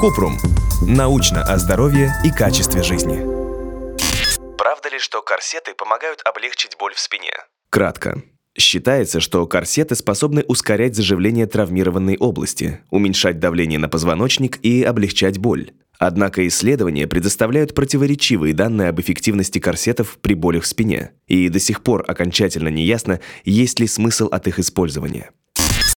Купрум. Научно о здоровье и качестве жизни. Правда ли, что корсеты помогают облегчить боль в спине? Кратко. Считается, что корсеты способны ускорять заживление травмированной области, уменьшать давление на позвоночник и облегчать боль. Однако исследования предоставляют противоречивые данные об эффективности корсетов при болях в спине, и до сих пор окончательно не ясно, есть ли смысл от их использования.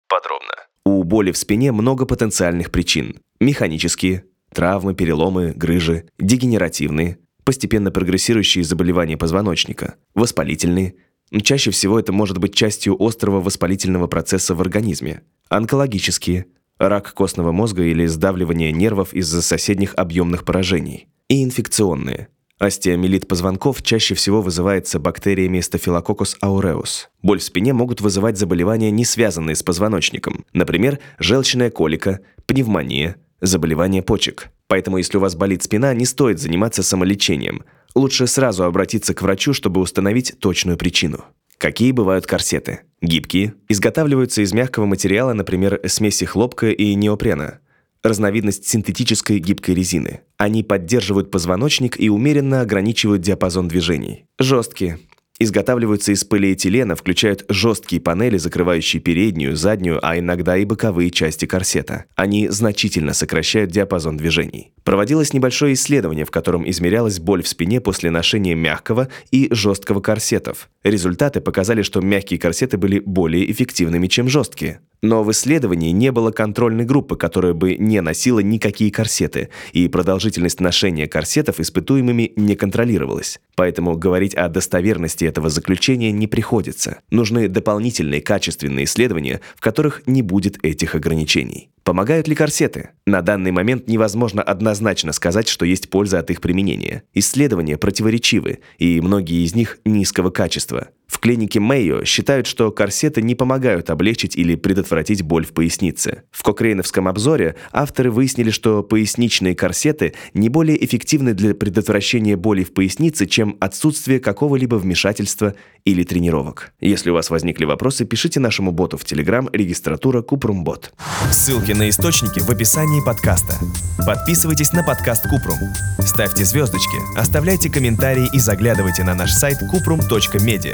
Подробно. У боли в спине много потенциальных причин. Механические, травмы, переломы, грыжи, дегенеративные, постепенно прогрессирующие заболевания позвоночника, воспалительные. Чаще всего это может быть частью острого воспалительного процесса в организме. Онкологические, рак костного мозга или сдавливание нервов из-за соседних объемных поражений. И инфекционные. Остеомиелит позвонков чаще всего вызывается бактериями Staphylococcus aureus. Боль в спине могут вызывать заболевания, не связанные с позвоночником. Например, желчная колика, пневмония, заболевание почек. Поэтому, если у вас болит спина, не стоит заниматься самолечением. Лучше сразу обратиться к врачу, чтобы установить точную причину. Какие бывают корсеты? Гибкие. Изготавливаются из мягкого материала, например, смеси хлопка и неопрена. Разновидность синтетической гибкой резины. Они поддерживают позвоночник и умеренно ограничивают диапазон движений. Жесткие. Изготавливаются из полиэтилена, включают жесткие панели, закрывающие переднюю, заднюю, а иногда и боковые части корсета. Они значительно сокращают диапазон движений. Проводилось небольшое исследование, в котором измерялась боль в спине после ношения мягкого и жесткого корсетов. Результаты показали, что мягкие корсеты были более эффективными, чем жесткие. Но в исследовании не было контрольной группы, которая бы не носила никакие корсеты, и продолжительность ношения корсетов испытуемыми не контролировалась. Поэтому говорить о достоверности этого заключения не приходится. Нужны дополнительные качественные исследования, в которых не будет этих ограничений. Помогают ли корсеты? На данный момент невозможно однозначно сказать, что есть польза от их применения. Исследования противоречивы, и многие из них низкого качества. В клинике Мэйо считают, что корсеты не помогают облегчить или предотвратить боль в пояснице. В Кокрейновском обзоре авторы выяснили, что поясничные корсеты не более эффективны для предотвращения боли в пояснице, чем отсутствие какого-либо вмешательства или тренировок. Если у вас возникли вопросы, пишите нашему боту в Telegram регистратура Купрумбот. Ссылки на источники в описании подкаста. Подписывайтесь на подкаст Купрум. Ставьте звездочки, оставляйте комментарии и заглядывайте на наш сайт kuprum.media.